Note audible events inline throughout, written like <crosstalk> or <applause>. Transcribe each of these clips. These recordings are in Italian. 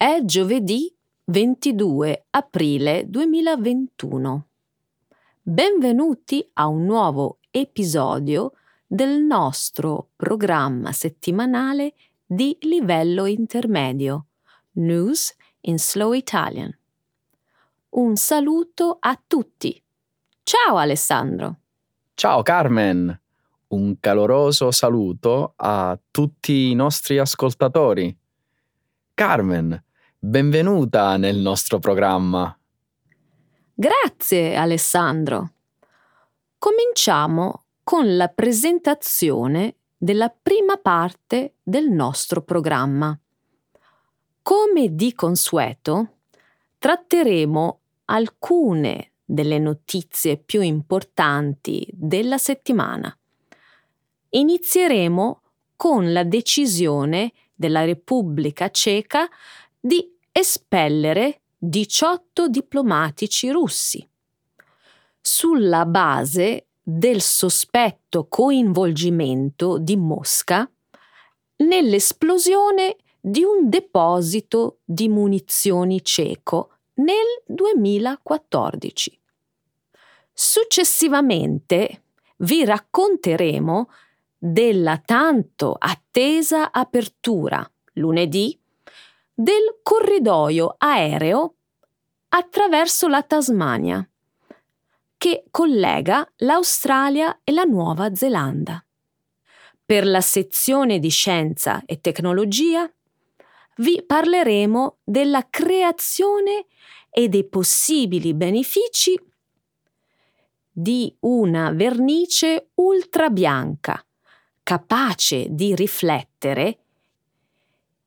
È giovedì 22 aprile 2021. Benvenuti a un nuovo episodio del nostro programma settimanale di livello intermedio, News in Slow Italian. Un saluto a tutti. Ciao Alessandro. Ciao Carmen. Un caloroso saluto a tutti i nostri ascoltatori. Carmen, benvenuta nel nostro programma. Grazie Alessandro. Cominciamo con la presentazione della prima parte del nostro programma. Come di consueto, tratteremo alcune delle notizie più importanti della settimana. Inizieremo con la decisione della Repubblica Ceca di espellere 18 diplomatici russi sulla base del sospetto coinvolgimento di Mosca nell'esplosione di un deposito di munizioni ceco nel 2014. Successivamente vi racconteremo della tanto attesa apertura lunedì del corridoio aereo attraverso la Tasmania che collega l'Australia e la Nuova Zelanda. Per la sezione di scienza e tecnologia vi parleremo della creazione e dei possibili benefici di una vernice ultra bianca capace di riflettere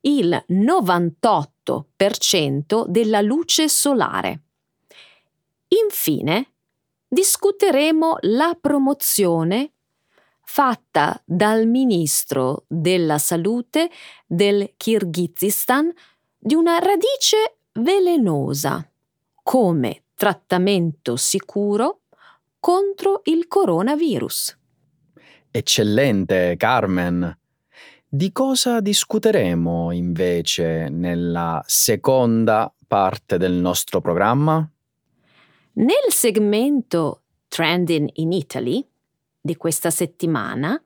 il 98% della luce solare. Infine, discuteremo la promozione fatta dal ministro della salute del Kirghizistan di una radice velenosa come trattamento sicuro contro il coronavirus. Eccellente, Carmen. Di cosa discuteremo invece nella seconda parte del nostro programma? Nel segmento Trending in Italy di questa settimana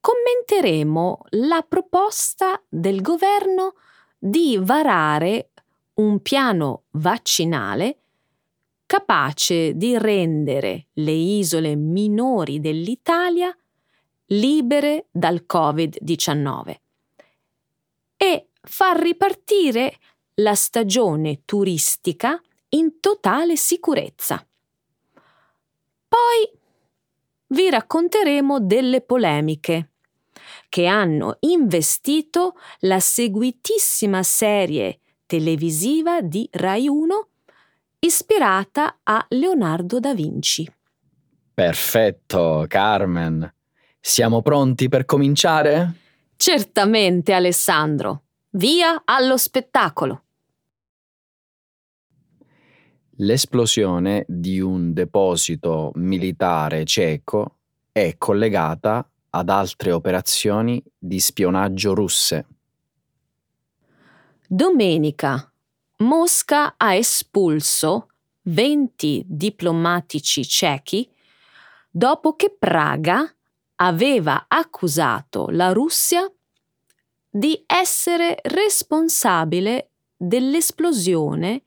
commenteremo la proposta del governo di varare un piano vaccinale capace di rendere le isole minori dell'Italia libere dal Covid-19 e far ripartire la stagione turistica in totale sicurezza. Poi vi racconteremo delle polemiche che hanno investito la seguitissima serie televisiva di Rai 1 ispirata a Leonardo da Vinci. Perfetto, Carmen. Siamo pronti per cominciare? Certamente, Alessandro. Via allo spettacolo. L'esplosione di un deposito militare ceco è collegata ad altre operazioni di spionaggio russe. Domenica Mosca ha espulso 20 diplomatici cechi dopo che Praga aveva accusato la Russia di essere responsabile dell'esplosione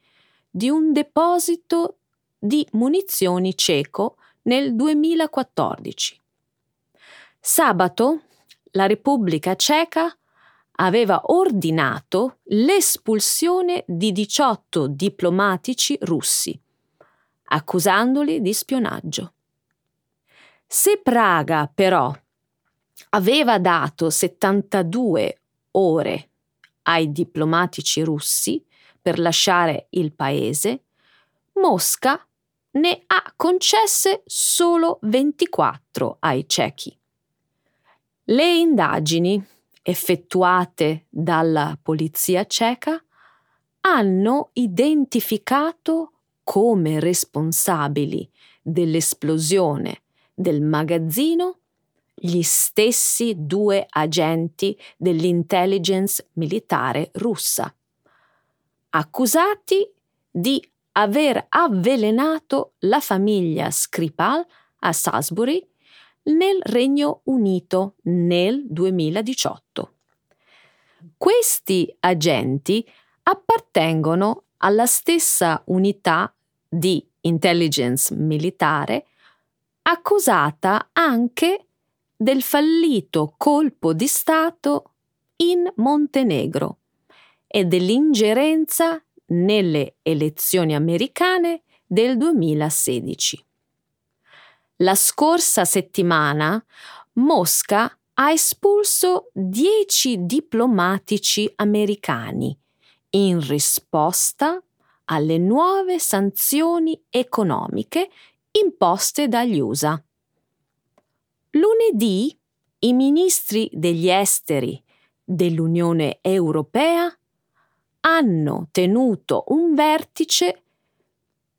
di un deposito di munizioni ceco nel 2014. Sabato la Repubblica Ceca aveva ordinato l'espulsione di 18 diplomatici russi, accusandoli di spionaggio. Se Praga però aveva dato 72 ore ai diplomatici russi per lasciare il paese, Mosca ne ha concesse solo 24 ai cechi. Le indagini effettuate dalla polizia ceca hanno identificato come responsabili dell'esplosione del magazzino gli stessi due agenti dell'intelligence militare russa, accusati di aver avvelenato la famiglia Skripal a Salisbury nel Regno Unito nel 2018. Questi agenti appartengono alla stessa unità di intelligence militare accusata anche del fallito colpo di Stato in Montenegro e dell'ingerenza nelle elezioni americane del 2016. La scorsa settimana Mosca ha espulso dieci diplomatici americani in risposta alle nuove sanzioni economiche imposte dagli USA. Lunedì i ministri degli esteri dell'Unione Europea hanno tenuto un vertice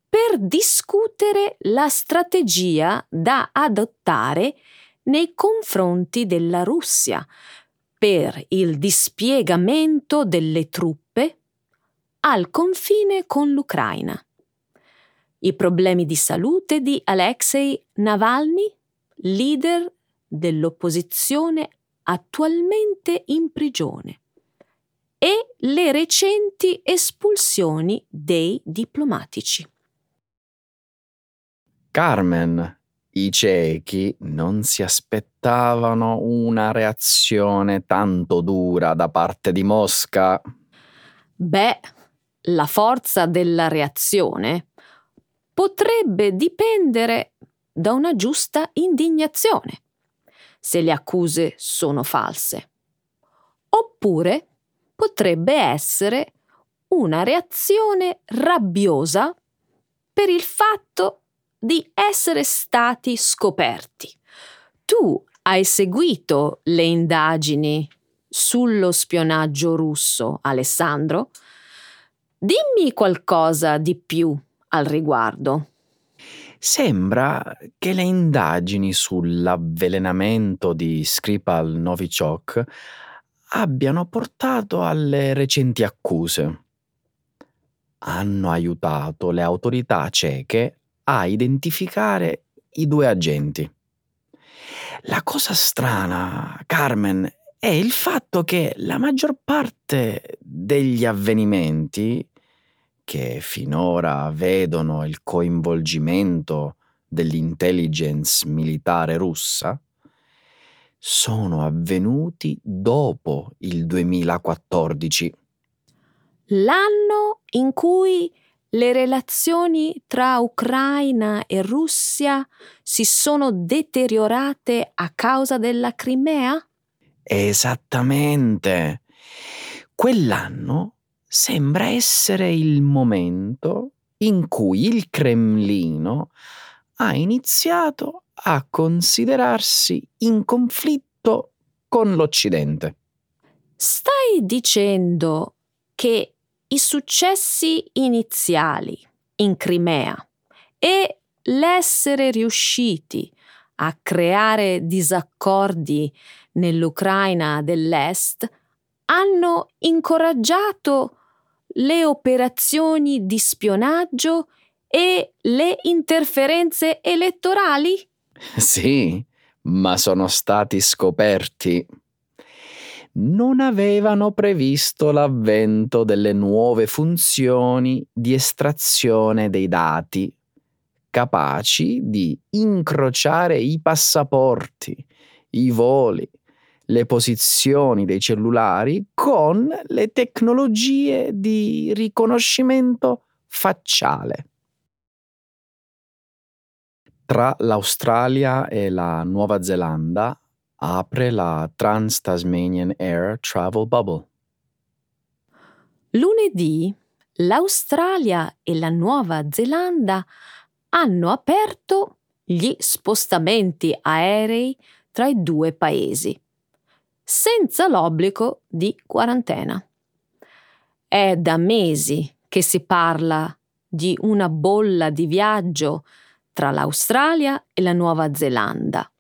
per discutere la strategia da adottare nei confronti della Russia per il dispiegamento delle truppe al confine con l'Ucraina. I problemi di salute di Alexei Navalny, leader dell'opposizione attualmente in prigione, e le recenti espulsioni dei diplomatici. Carmen, i ciechi non si aspettavano una reazione tanto dura da parte di Mosca. Beh, la forza della reazione potrebbe dipendere da una giusta indignazione, se le accuse sono false. Oppure potrebbe essere una reazione rabbiosa per il fatto di essere stati scoperti. Tu hai seguito le indagini sullo spionaggio russo, Alessandro? Dimmi qualcosa di più al riguardo. Sembra che le indagini sull'avvelenamento di Skripal Novichok abbiano portato alle recenti accuse. Hanno aiutato le autorità ceche a identificare i due agenti. La cosa strana, Carmen, è il fatto che la maggior parte degli avvenimenti che finora vedono il coinvolgimento dell'intelligence militare russa sono avvenuti dopo il 2014. L'anno in cui le relazioni tra Ucraina e Russia si sono deteriorate a causa della Crimea? Esattamente. Quell'anno sembra essere il momento in cui il Cremlino ha iniziato a considerarsi in conflitto con l'Occidente. Stai dicendo che i successi iniziali in Crimea e l'essere riusciti a creare disaccordi nell'Ucraina dell'Est hanno incoraggiato le operazioni di spionaggio e le interferenze elettorali? Sì, ma sono stati scoperti non avevano previsto l'avvento delle nuove funzioni di estrazione dei dati, capaci di incrociare i passaporti, i voli, le posizioni dei cellulari con le tecnologie di riconoscimento facciale. Tra l'Australia e la Nuova Zelanda apre la Trans-Tasmanian Air Travel Bubble. Lunedì l'Australia e la Nuova Zelanda hanno aperto gli spostamenti aerei tra i due paesi, senza l'obbligo di quarantena. È da mesi che si parla di una bolla di viaggio tra l'Australia e la Nuova Zelanda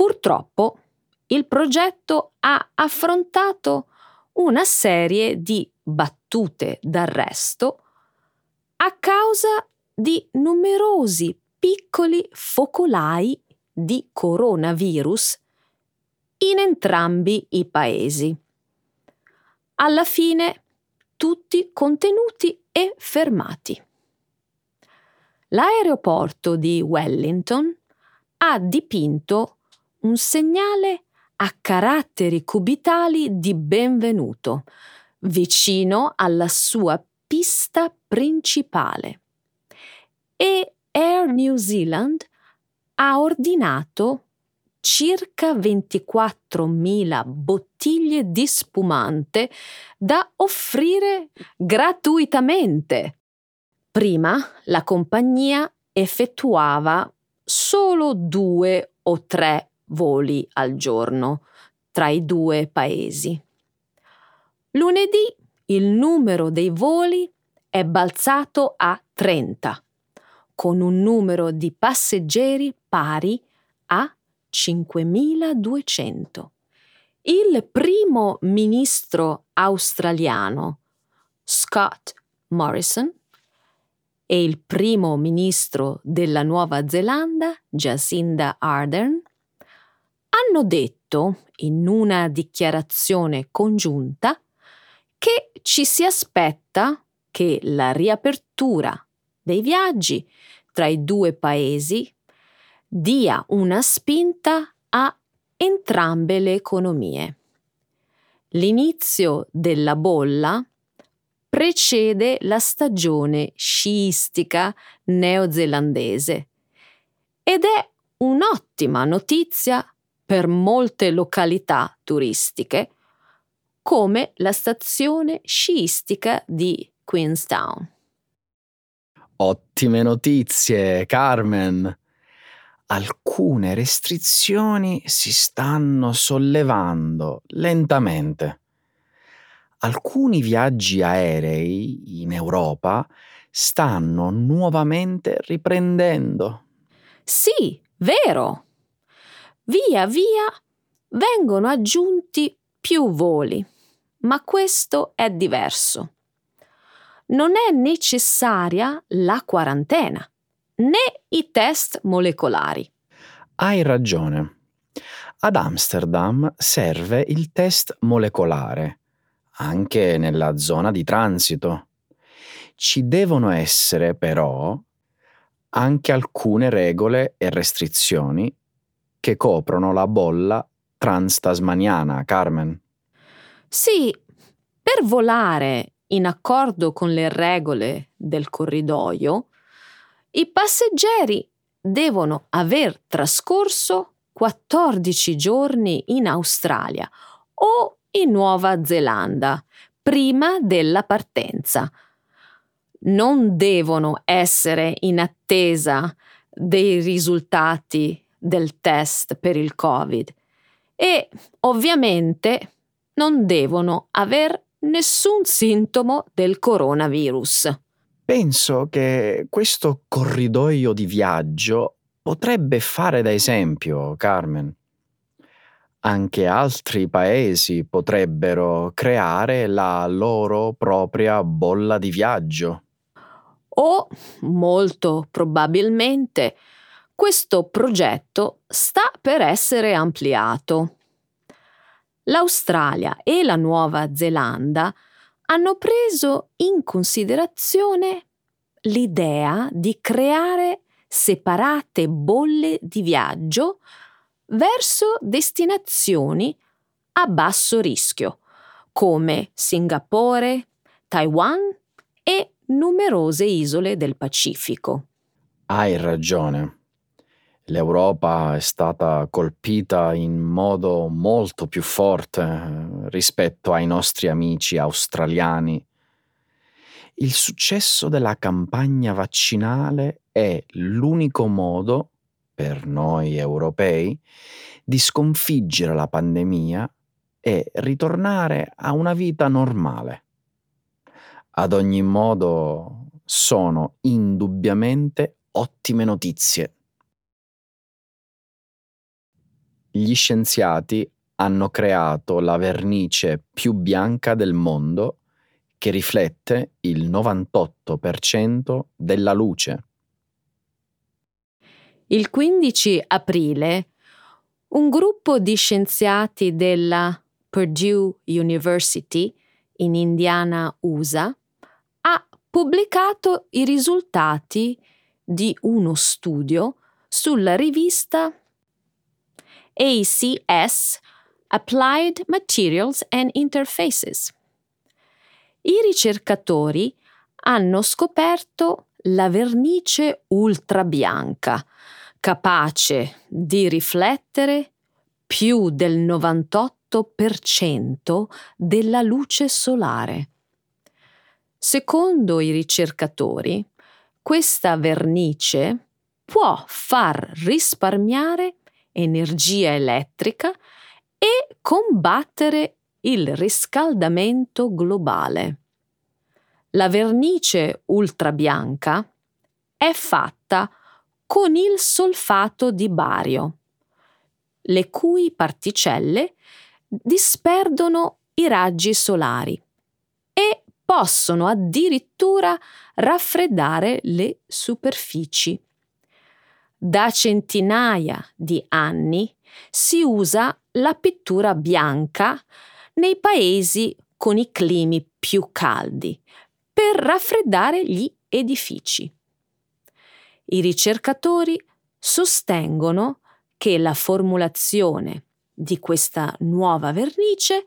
Purtroppo il progetto ha affrontato una serie di battute d'arresto a causa di numerosi piccoli focolai di coronavirus in entrambi i paesi. Alla fine tutti contenuti e fermati. L'aeroporto di Wellington ha dipinto un segnale a caratteri cubitali di benvenuto vicino alla sua pista principale e Air New Zealand ha ordinato circa 24.000 bottiglie di spumante da offrire gratuitamente. Prima la compagnia effettuava solo due o tre voli al giorno tra i due paesi. Lunedì il numero dei voli è balzato a 30, con un numero di passeggeri pari a 5.200. Il primo ministro australiano Scott Morrison e il primo ministro della Nuova Zelanda Jacinda Ardern hanno detto in una dichiarazione congiunta che ci si aspetta che la riapertura dei viaggi tra i due paesi dia una spinta a entrambe le economie. L'inizio della bolla precede la stagione sciistica neozelandese ed è un'ottima notizia per molte località turistiche, come la stazione sciistica di Queenstown. Ottime notizie, Carmen alcune restrizioni si stanno sollevando lentamente. Alcuni viaggi aerei in Europa stanno nuovamente riprendendo. Sì, vero. Via via vengono aggiunti più voli, ma questo è diverso. Non è necessaria la quarantena né i test molecolari. Hai ragione. Ad Amsterdam serve il test molecolare, anche nella zona di transito. Ci devono essere però anche alcune regole e restrizioni che coprono la bolla transtasmaniana, Carmen. Sì, per volare in accordo con le regole del corridoio, i passeggeri devono aver trascorso 14 giorni in Australia o in Nuova Zelanda prima della partenza. Non devono essere in attesa dei risultati del test per il Covid e ovviamente non devono aver nessun sintomo del coronavirus. Penso che questo corridoio di viaggio potrebbe fare da esempio, Carmen. Anche altri paesi potrebbero creare la loro propria bolla di viaggio. O, molto probabilmente, questo progetto sta per essere ampliato. L'Australia e la Nuova Zelanda hanno preso in considerazione l'idea di creare separate bolle di viaggio verso destinazioni a basso rischio, come Singapore, Taiwan e numerose isole del Pacifico. Hai ragione l'Europa è stata colpita in modo molto più forte eh, rispetto ai nostri amici australiani. Il successo della campagna vaccinale è l'unico modo, per noi europei, di sconfiggere la pandemia e ritornare a una vita normale. Ad ogni modo, sono indubbiamente ottime notizie gli scienziati hanno creato la vernice più bianca del mondo che riflette il 98% della luce. Il 15 aprile un gruppo di scienziati della Purdue University in Indiana, USA, ha pubblicato i risultati di uno studio sulla rivista ACS Applied Materials and Interfaces. I ricercatori hanno scoperto la vernice ultrabianca, capace di riflettere più del 98% della luce solare. Secondo i ricercatori, questa vernice può far risparmiare energia elettrica e combattere il riscaldamento globale. La vernice ultrabianca è fatta con il solfato di bario, le cui particelle disperdono i raggi solari e possono addirittura raffreddare le superfici. Da centinaia di anni si usa la pittura bianca nei paesi con i climi più caldi per raffreddare gli edifici. I ricercatori sostengono che la formulazione di questa nuova vernice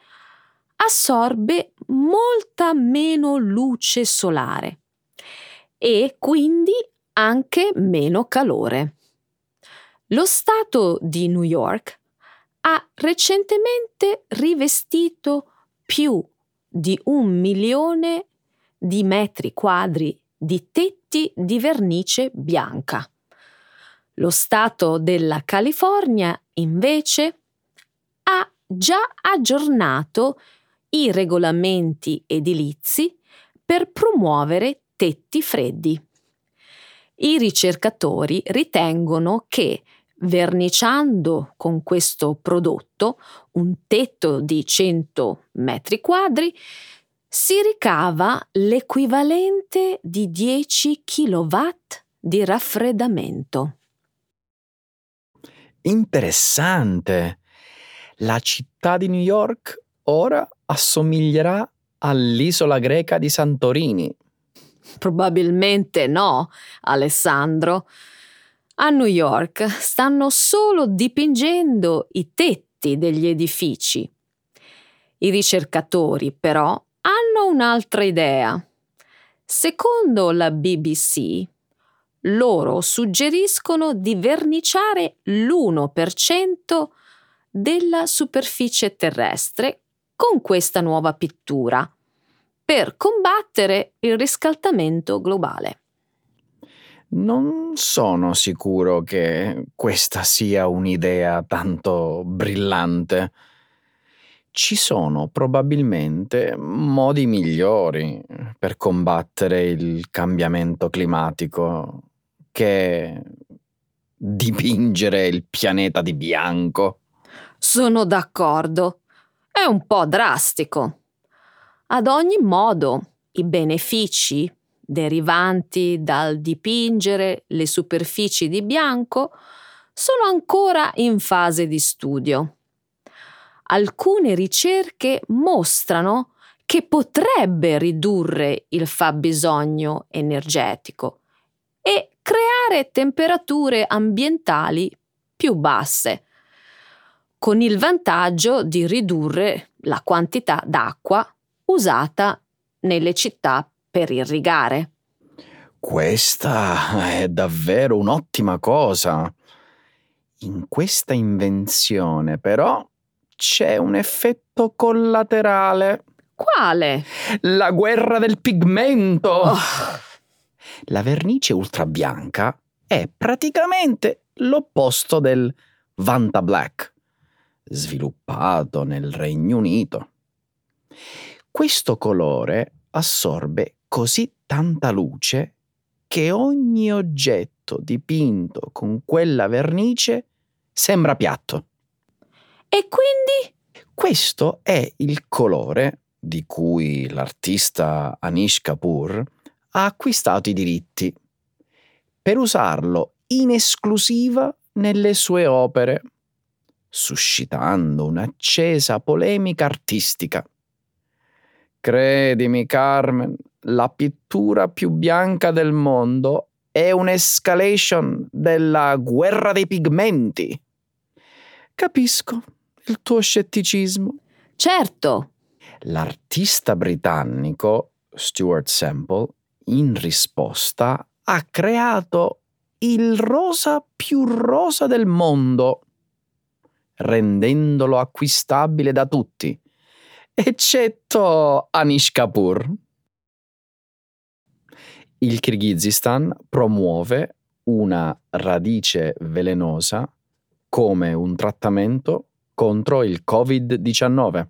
assorbe molta meno luce solare e quindi anche meno calore. Lo Stato di New York ha recentemente rivestito più di un milione di metri quadri di tetti di vernice bianca. Lo Stato della California, invece, ha già aggiornato i regolamenti edilizi per promuovere tetti freddi. I ricercatori ritengono che verniciando con questo prodotto un tetto di 100 metri quadri si ricava l'equivalente di 10 kW di raffreddamento. Interessante! La città di New York ora assomiglierà all'isola greca di Santorini. Probabilmente no, Alessandro. A New York stanno solo dipingendo i tetti degli edifici. I ricercatori, però, hanno un'altra idea. Secondo la BBC, loro suggeriscono di verniciare l'1% della superficie terrestre con questa nuova pittura per combattere il riscaldamento globale. Non sono sicuro che questa sia un'idea tanto brillante. Ci sono probabilmente modi migliori per combattere il cambiamento climatico che dipingere il pianeta di bianco. Sono d'accordo. È un po' drastico. Ad ogni modo, i benefici derivanti dal dipingere le superfici di bianco sono ancora in fase di studio. Alcune ricerche mostrano che potrebbe ridurre il fabbisogno energetico e creare temperature ambientali più basse, con il vantaggio di ridurre la quantità d'acqua usata nelle città per irrigare. Questa è davvero un'ottima cosa. In questa invenzione, però, c'è un effetto collaterale. Quale? La guerra del pigmento. Oh. La vernice ultrabianca è praticamente l'opposto del Vanta Black, sviluppato nel Regno Unito. Questo colore assorbe così tanta luce che ogni oggetto dipinto con quella vernice sembra piatto. E quindi? Questo è il colore di cui l'artista Anish Kapoor ha acquistato i diritti per usarlo in esclusiva nelle sue opere, suscitando un'accesa polemica artistica. Credimi, Carmen, la pittura più bianca del mondo è un'escalation della guerra dei pigmenti. Capisco il tuo scetticismo. Certo. L'artista britannico Stuart Semple, in risposta, ha creato il rosa più rosa del mondo, rendendolo acquistabile da tutti, eccetto Anish Kapoor. Il Kirghizistan promuove una radice velenosa come un trattamento contro il Covid-19.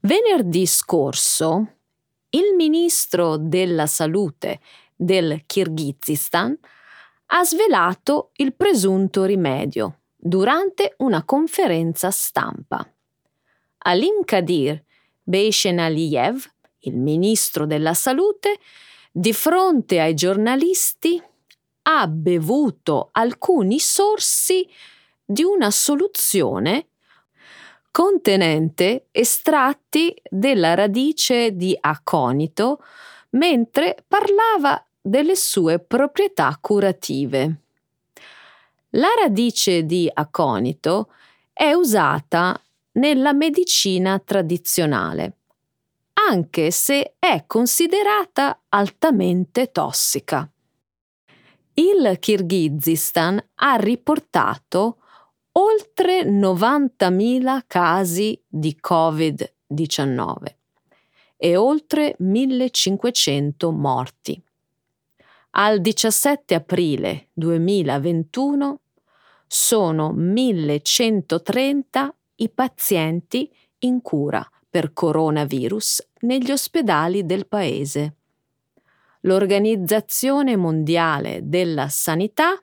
Venerdì scorso il ministro della salute del Kirghizistan ha svelato il presunto rimedio durante una conferenza stampa. Alim Kadir Beishenaliyev, il ministro della salute, di fronte ai giornalisti ha bevuto alcuni sorsi di una soluzione contenente estratti della radice di aconito mentre parlava delle sue proprietà curative. La radice di aconito è usata nella medicina tradizionale, anche se è considerata altamente tossica. Il Kirghizistan ha riportato oltre 90.000 casi di Covid-19 e oltre 1.500 morti. Al 17 aprile 2021 sono 1.130 i pazienti in cura per coronavirus negli ospedali del paese. L'Organizzazione Mondiale della Sanità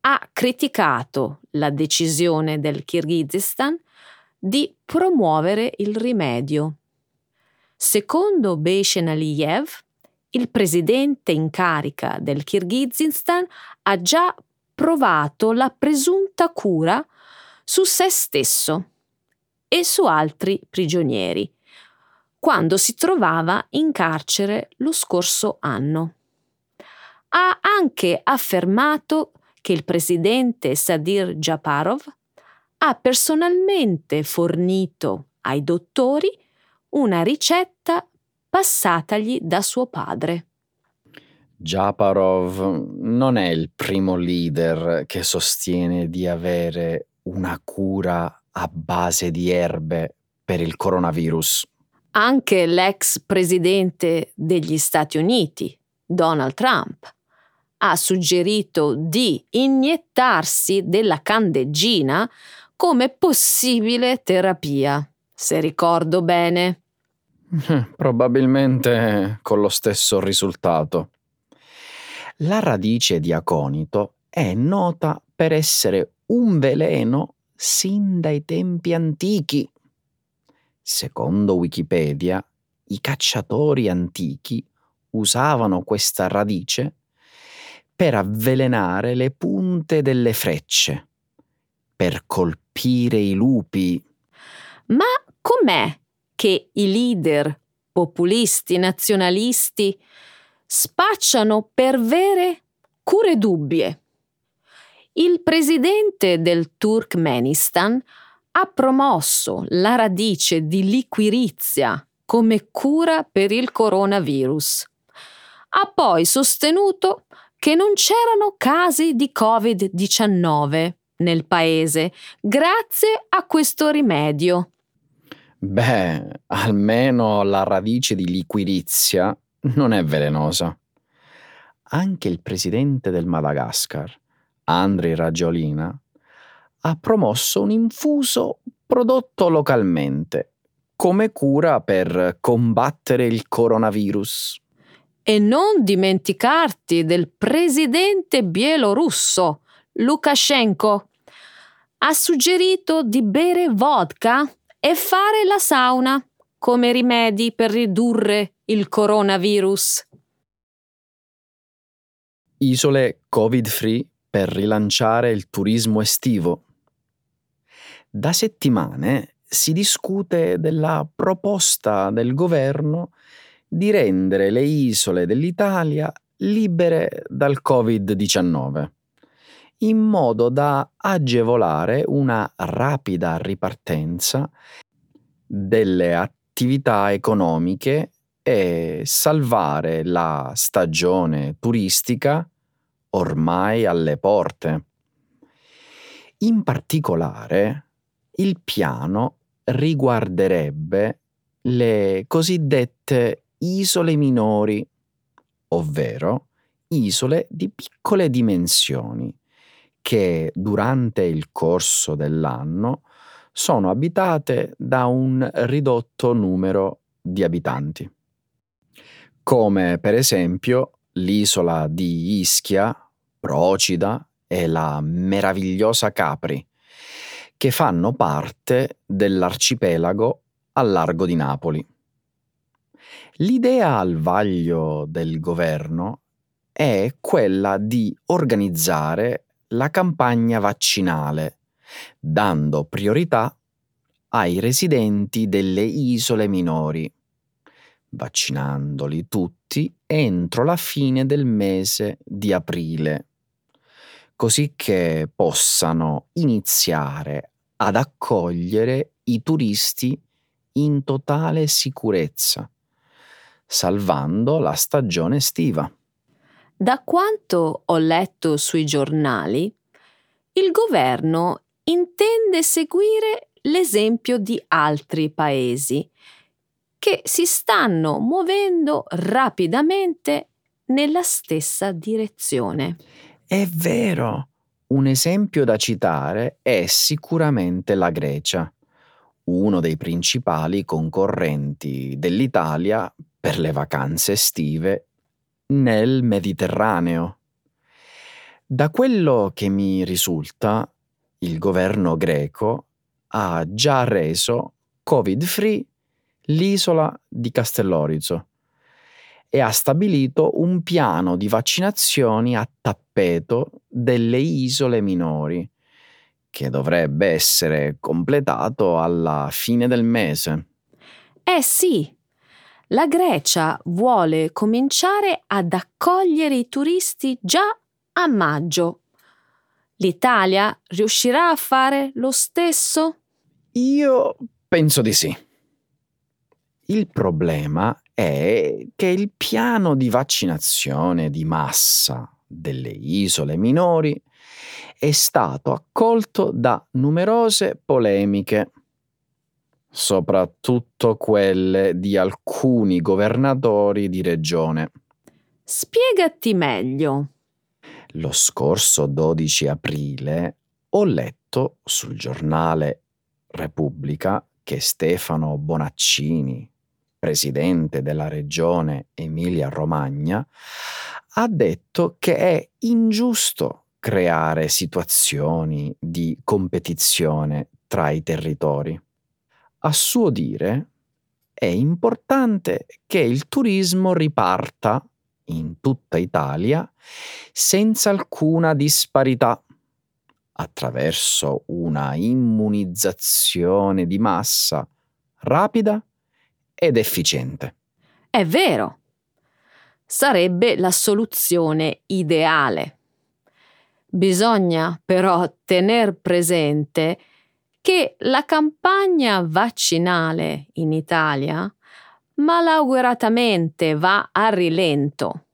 ha criticato la decisione del Kirghizistan di promuovere il rimedio. Secondo Beishen Aliyev, il presidente in carica del Kirghizistan ha già provato la presunta cura su se stesso e su altri prigionieri, quando si trovava in carcere lo scorso anno. Ha anche affermato che il presidente Sadir Japarov ha personalmente fornito ai dottori una ricetta passatagli da suo padre. Japarov non è il primo leader che sostiene di avere una cura a base di erbe per il coronavirus. Anche l'ex presidente degli Stati Uniti, Donald Trump, ha suggerito di iniettarsi della candeggina come possibile terapia, se ricordo bene. Probabilmente con lo stesso risultato. La radice di aconito è nota per essere un veleno sin dai tempi antichi. Secondo Wikipedia, i cacciatori antichi usavano questa radice per avvelenare le punte delle frecce, per colpire i lupi. Ma com'è che i leader populisti nazionalisti spacciano per vere cure dubbie? Il presidente del Turkmenistan ha promosso la radice di liquirizia come cura per il coronavirus. Ha poi sostenuto che non c'erano casi di Covid-19 nel paese grazie a questo rimedio. Beh, almeno la radice di liquirizia non è velenosa. Anche il presidente del Madagascar, Andrei Ragiolina, ha promosso un infuso prodotto localmente come cura per combattere il coronavirus. E non dimenticarti del presidente bielorusso, Lukashenko. Ha suggerito di bere vodka e fare la sauna come rimedi per ridurre il coronavirus. Isole Covid-free per rilanciare il turismo estivo. Da settimane si discute della proposta del governo di rendere le isole dell'Italia libere dal Covid-19, in modo da agevolare una rapida ripartenza delle attività economiche e salvare la stagione turistica ormai alle porte. In particolare, il piano riguarderebbe le cosiddette isole minori, ovvero isole di piccole dimensioni, che durante il corso dell'anno sono abitate da un ridotto numero di abitanti, come per esempio l'isola di Ischia, Procida e la meravigliosa Capri, che fanno parte dell'arcipelago al largo di Napoli. L'idea al vaglio del governo è quella di organizzare la campagna vaccinale, dando priorità ai residenti delle isole minori, vaccinandoli tutti entro la fine del mese di aprile così che possano iniziare ad accogliere i turisti in totale sicurezza, salvando la stagione estiva. Da quanto ho letto sui giornali, il governo intende seguire l'esempio di altri paesi che si stanno muovendo rapidamente nella stessa direzione. È vero. Un esempio da citare è sicuramente la Grecia, uno dei principali concorrenti dell'Italia per le vacanze estive nel Mediterraneo. Da quello che mi risulta, il governo greco ha già reso covid-free l'isola di Castellorizo e ha stabilito un piano di vaccinazioni a tappeto delle isole minori, che dovrebbe essere completato alla fine del mese. Eh sì, la Grecia vuole cominciare ad accogliere i turisti già a maggio. L'Italia riuscirà a fare lo stesso? Io penso di sì. Il problema è che il piano di vaccinazione di massa delle isole minori è stato accolto da numerose polemiche, soprattutto quelle di alcuni governatori di regione. Spiegati meglio. Lo scorso 12 aprile ho letto sul giornale Repubblica che Stefano Bonaccini, presidente della regione Emilia-Romagna, ha detto che è ingiusto creare situazioni di competizione tra i territori. A suo dire, è importante che il turismo riparta in tutta Italia senza alcuna disparità attraverso una immunizzazione di massa rapida ed efficiente. È vero. Sarebbe la soluzione ideale. Bisogna però tener presente che la campagna vaccinale in Italia malauguratamente va a rilento.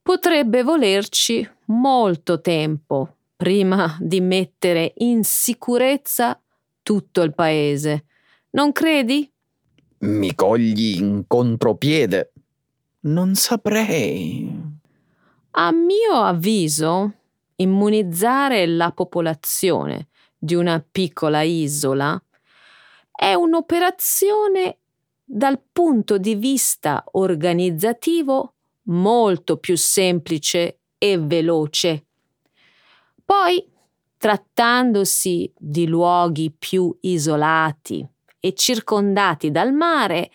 Potrebbe volerci molto tempo prima di mettere in sicurezza tutto il paese. Non credi? Mi cogli in contropiede. Non saprei. A mio avviso, immunizzare la popolazione di una piccola isola è un'operazione dal punto di vista organizzativo molto più semplice e veloce. Poi, trattandosi di luoghi più isolati e circondati dal mare,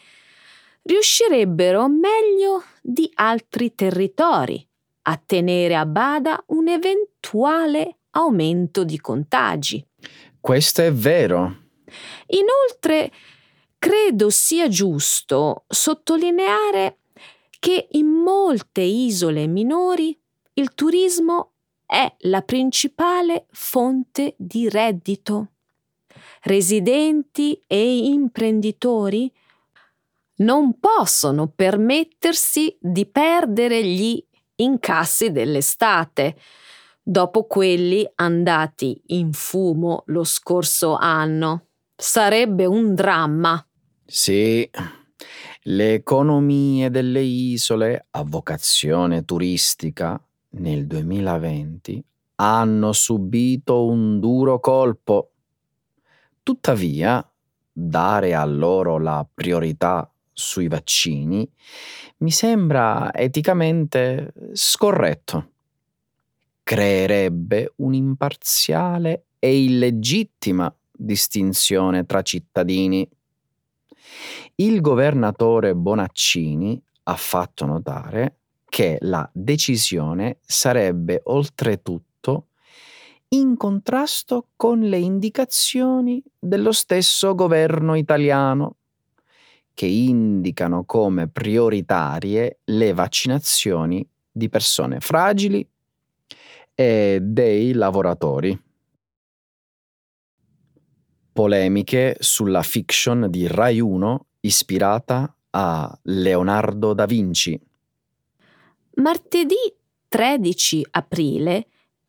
riuscirebbero meglio di altri territori a tenere a bada un eventuale aumento di contagi. Questo è vero. Inoltre, credo sia giusto sottolineare che in molte isole minori il turismo è la principale fonte di reddito. Residenti e imprenditori non possono permettersi di perdere gli incassi dell'estate, dopo quelli andati in fumo lo scorso anno. Sarebbe un dramma. Sì, le economie delle isole a vocazione turistica nel 2020 hanno subito un duro colpo. Tuttavia, dare a loro la priorità sui vaccini mi sembra eticamente scorretto. Creerebbe un'imparziale e illegittima distinzione tra cittadini. Il governatore Bonaccini ha fatto notare che la decisione sarebbe oltretutto in contrasto con le indicazioni dello stesso governo italiano che indicano come prioritarie le vaccinazioni di persone fragili e dei lavoratori. Polemiche sulla fiction di Rai 1 ispirata a Leonardo da Vinci. Martedì 13 aprile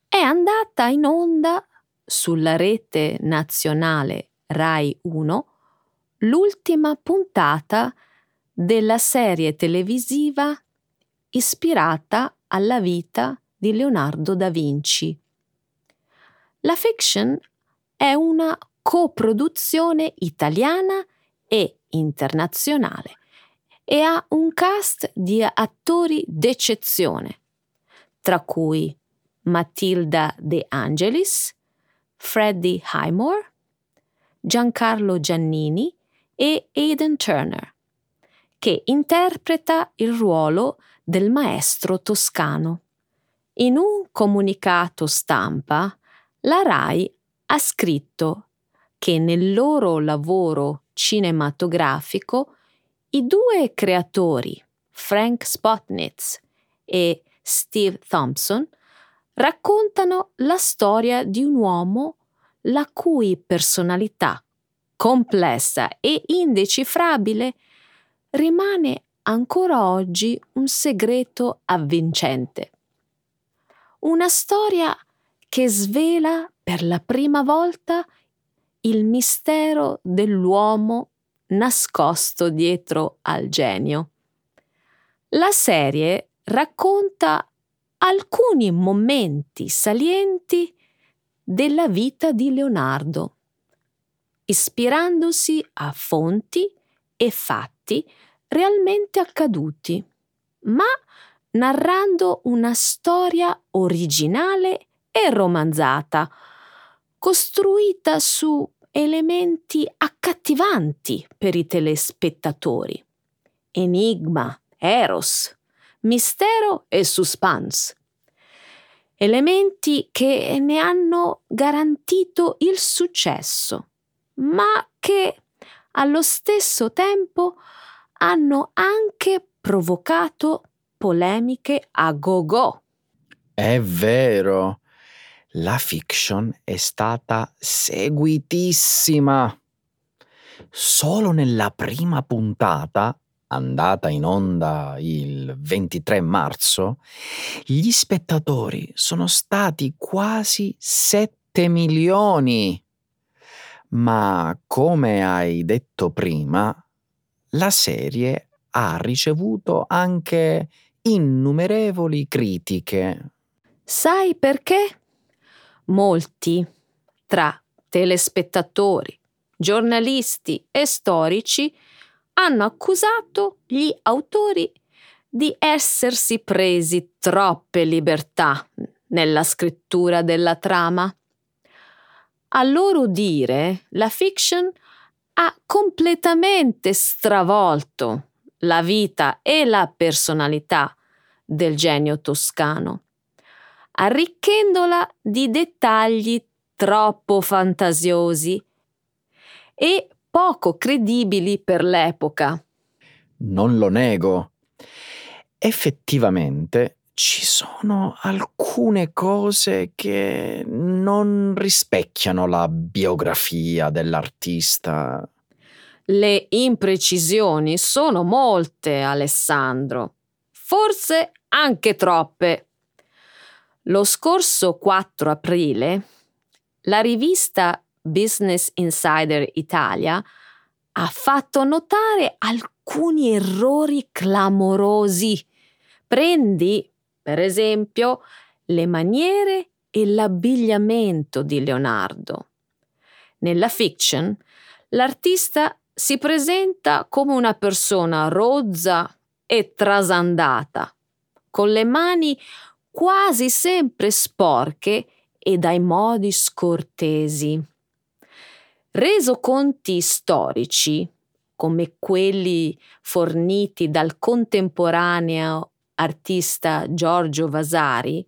è andata in onda sulla rete nazionale Rai 1 l'ultima puntata della serie televisiva ispirata alla vita di Leonardo da Vinci. La fiction è una coproduzione italiana e internazionale e ha un cast di attori d'eccezione, tra cui Matilda De Angelis, Freddie Highmore, Giancarlo Giannini e Aidan Turner, che interpreta il ruolo del maestro toscano. In un comunicato stampa, la RAI ha scritto che nel loro lavoro cinematografico i due creatori, Frank Spotnitz e Steve Thompson, raccontano la storia di un uomo la cui personalità complessa e indecifrabile, rimane ancora oggi un segreto avvincente. Una storia che svela per la prima volta il mistero dell'uomo nascosto dietro al genio. La serie racconta alcuni momenti salienti della vita di Leonardo ispirandosi a fonti e fatti realmente accaduti, ma narrando una storia originale e romanzata, costruita su elementi accattivanti per i telespettatori. Enigma, eros, mistero e suspense. Elementi che ne hanno garantito il successo ma che allo stesso tempo hanno anche provocato polemiche a go-go. È vero, la fiction è stata seguitissima. Solo nella prima puntata, andata in onda il 23 marzo, gli spettatori sono stati quasi 7 milioni. Ma come hai detto prima, la serie ha ricevuto anche innumerevoli critiche. Sai perché? Molti, tra telespettatori, giornalisti e storici, hanno accusato gli autori di essersi presi troppe libertà nella scrittura della trama. A loro dire, la fiction ha completamente stravolto la vita e la personalità del genio toscano, arricchendola di dettagli troppo fantasiosi e poco credibili per l'epoca. Non lo nego. Effettivamente ci sono alcune cose che non rispecchiano la biografia dell'artista. Le imprecisioni sono molte, Alessandro. Forse anche troppe. Lo scorso 4 aprile la rivista Business Insider Italia ha fatto notare alcuni errori clamorosi. Prendi per esempio, le maniere e l'abbigliamento di Leonardo. Nella fiction, l'artista si presenta come una persona rozza e trasandata, con le mani quasi sempre sporche e dai modi scortesi. Resoconti storici, come quelli forniti dal contemporaneo artista Giorgio Vasari,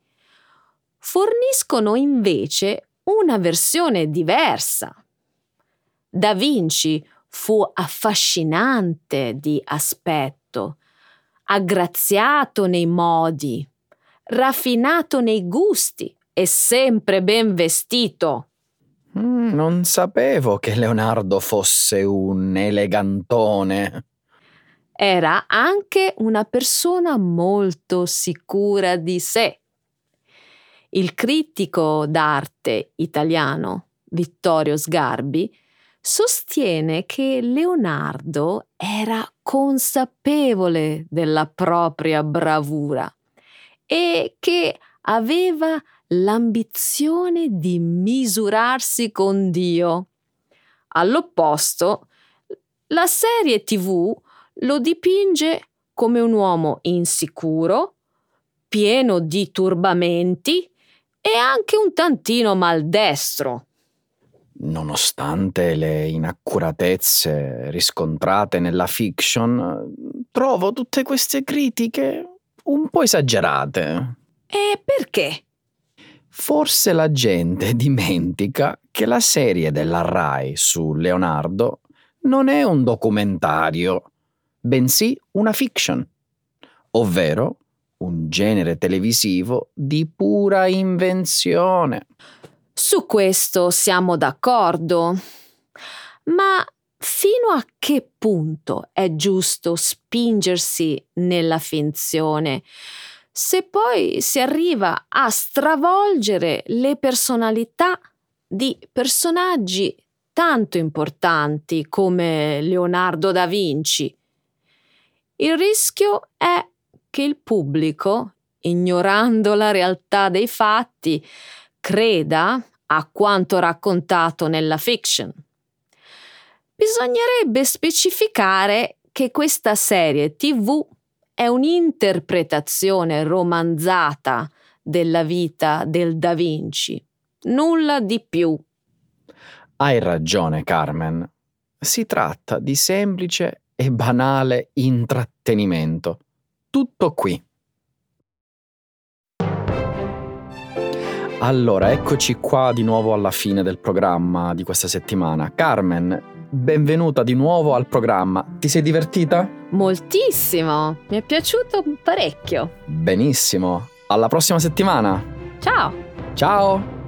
forniscono invece una versione diversa. Da Vinci fu affascinante di aspetto, aggraziato nei modi, raffinato nei gusti e sempre ben vestito. Mm, non sapevo che Leonardo fosse un elegantone. Era anche una persona molto sicura di sé. Il critico d'arte italiano Vittorio Sgarbi sostiene che Leonardo era consapevole della propria bravura e che aveva l'ambizione di misurarsi con Dio. All'opposto, la serie TV lo dipinge come un uomo insicuro, pieno di turbamenti e anche un tantino maldestro. Nonostante le inaccuratezze riscontrate nella fiction, trovo tutte queste critiche un po' esagerate. E perché? Forse la gente <laughs> dimentica che la serie della RAI su Leonardo non è un documentario bensì una fiction, ovvero un genere televisivo di pura invenzione. Su questo siamo d'accordo. Ma fino a che punto è giusto spingersi nella finzione? Se poi si arriva a stravolgere le personalità di personaggi tanto importanti come Leonardo da Vinci, il rischio è che il pubblico, ignorando la realtà dei fatti, creda a quanto raccontato nella fiction. Bisognerebbe specificare che questa serie TV è un'interpretazione romanzata della vita del Da Vinci, nulla di più. Hai ragione, Carmen. Si tratta di semplice e banale intrattenimento. Tutto qui. Allora, eccoci qua di nuovo alla fine del programma di questa settimana. Carmen, benvenuta di nuovo al programma. Ti sei divertita? Moltissimo, mi è piaciuto parecchio. Benissimo. Alla prossima settimana. Ciao. Ciao.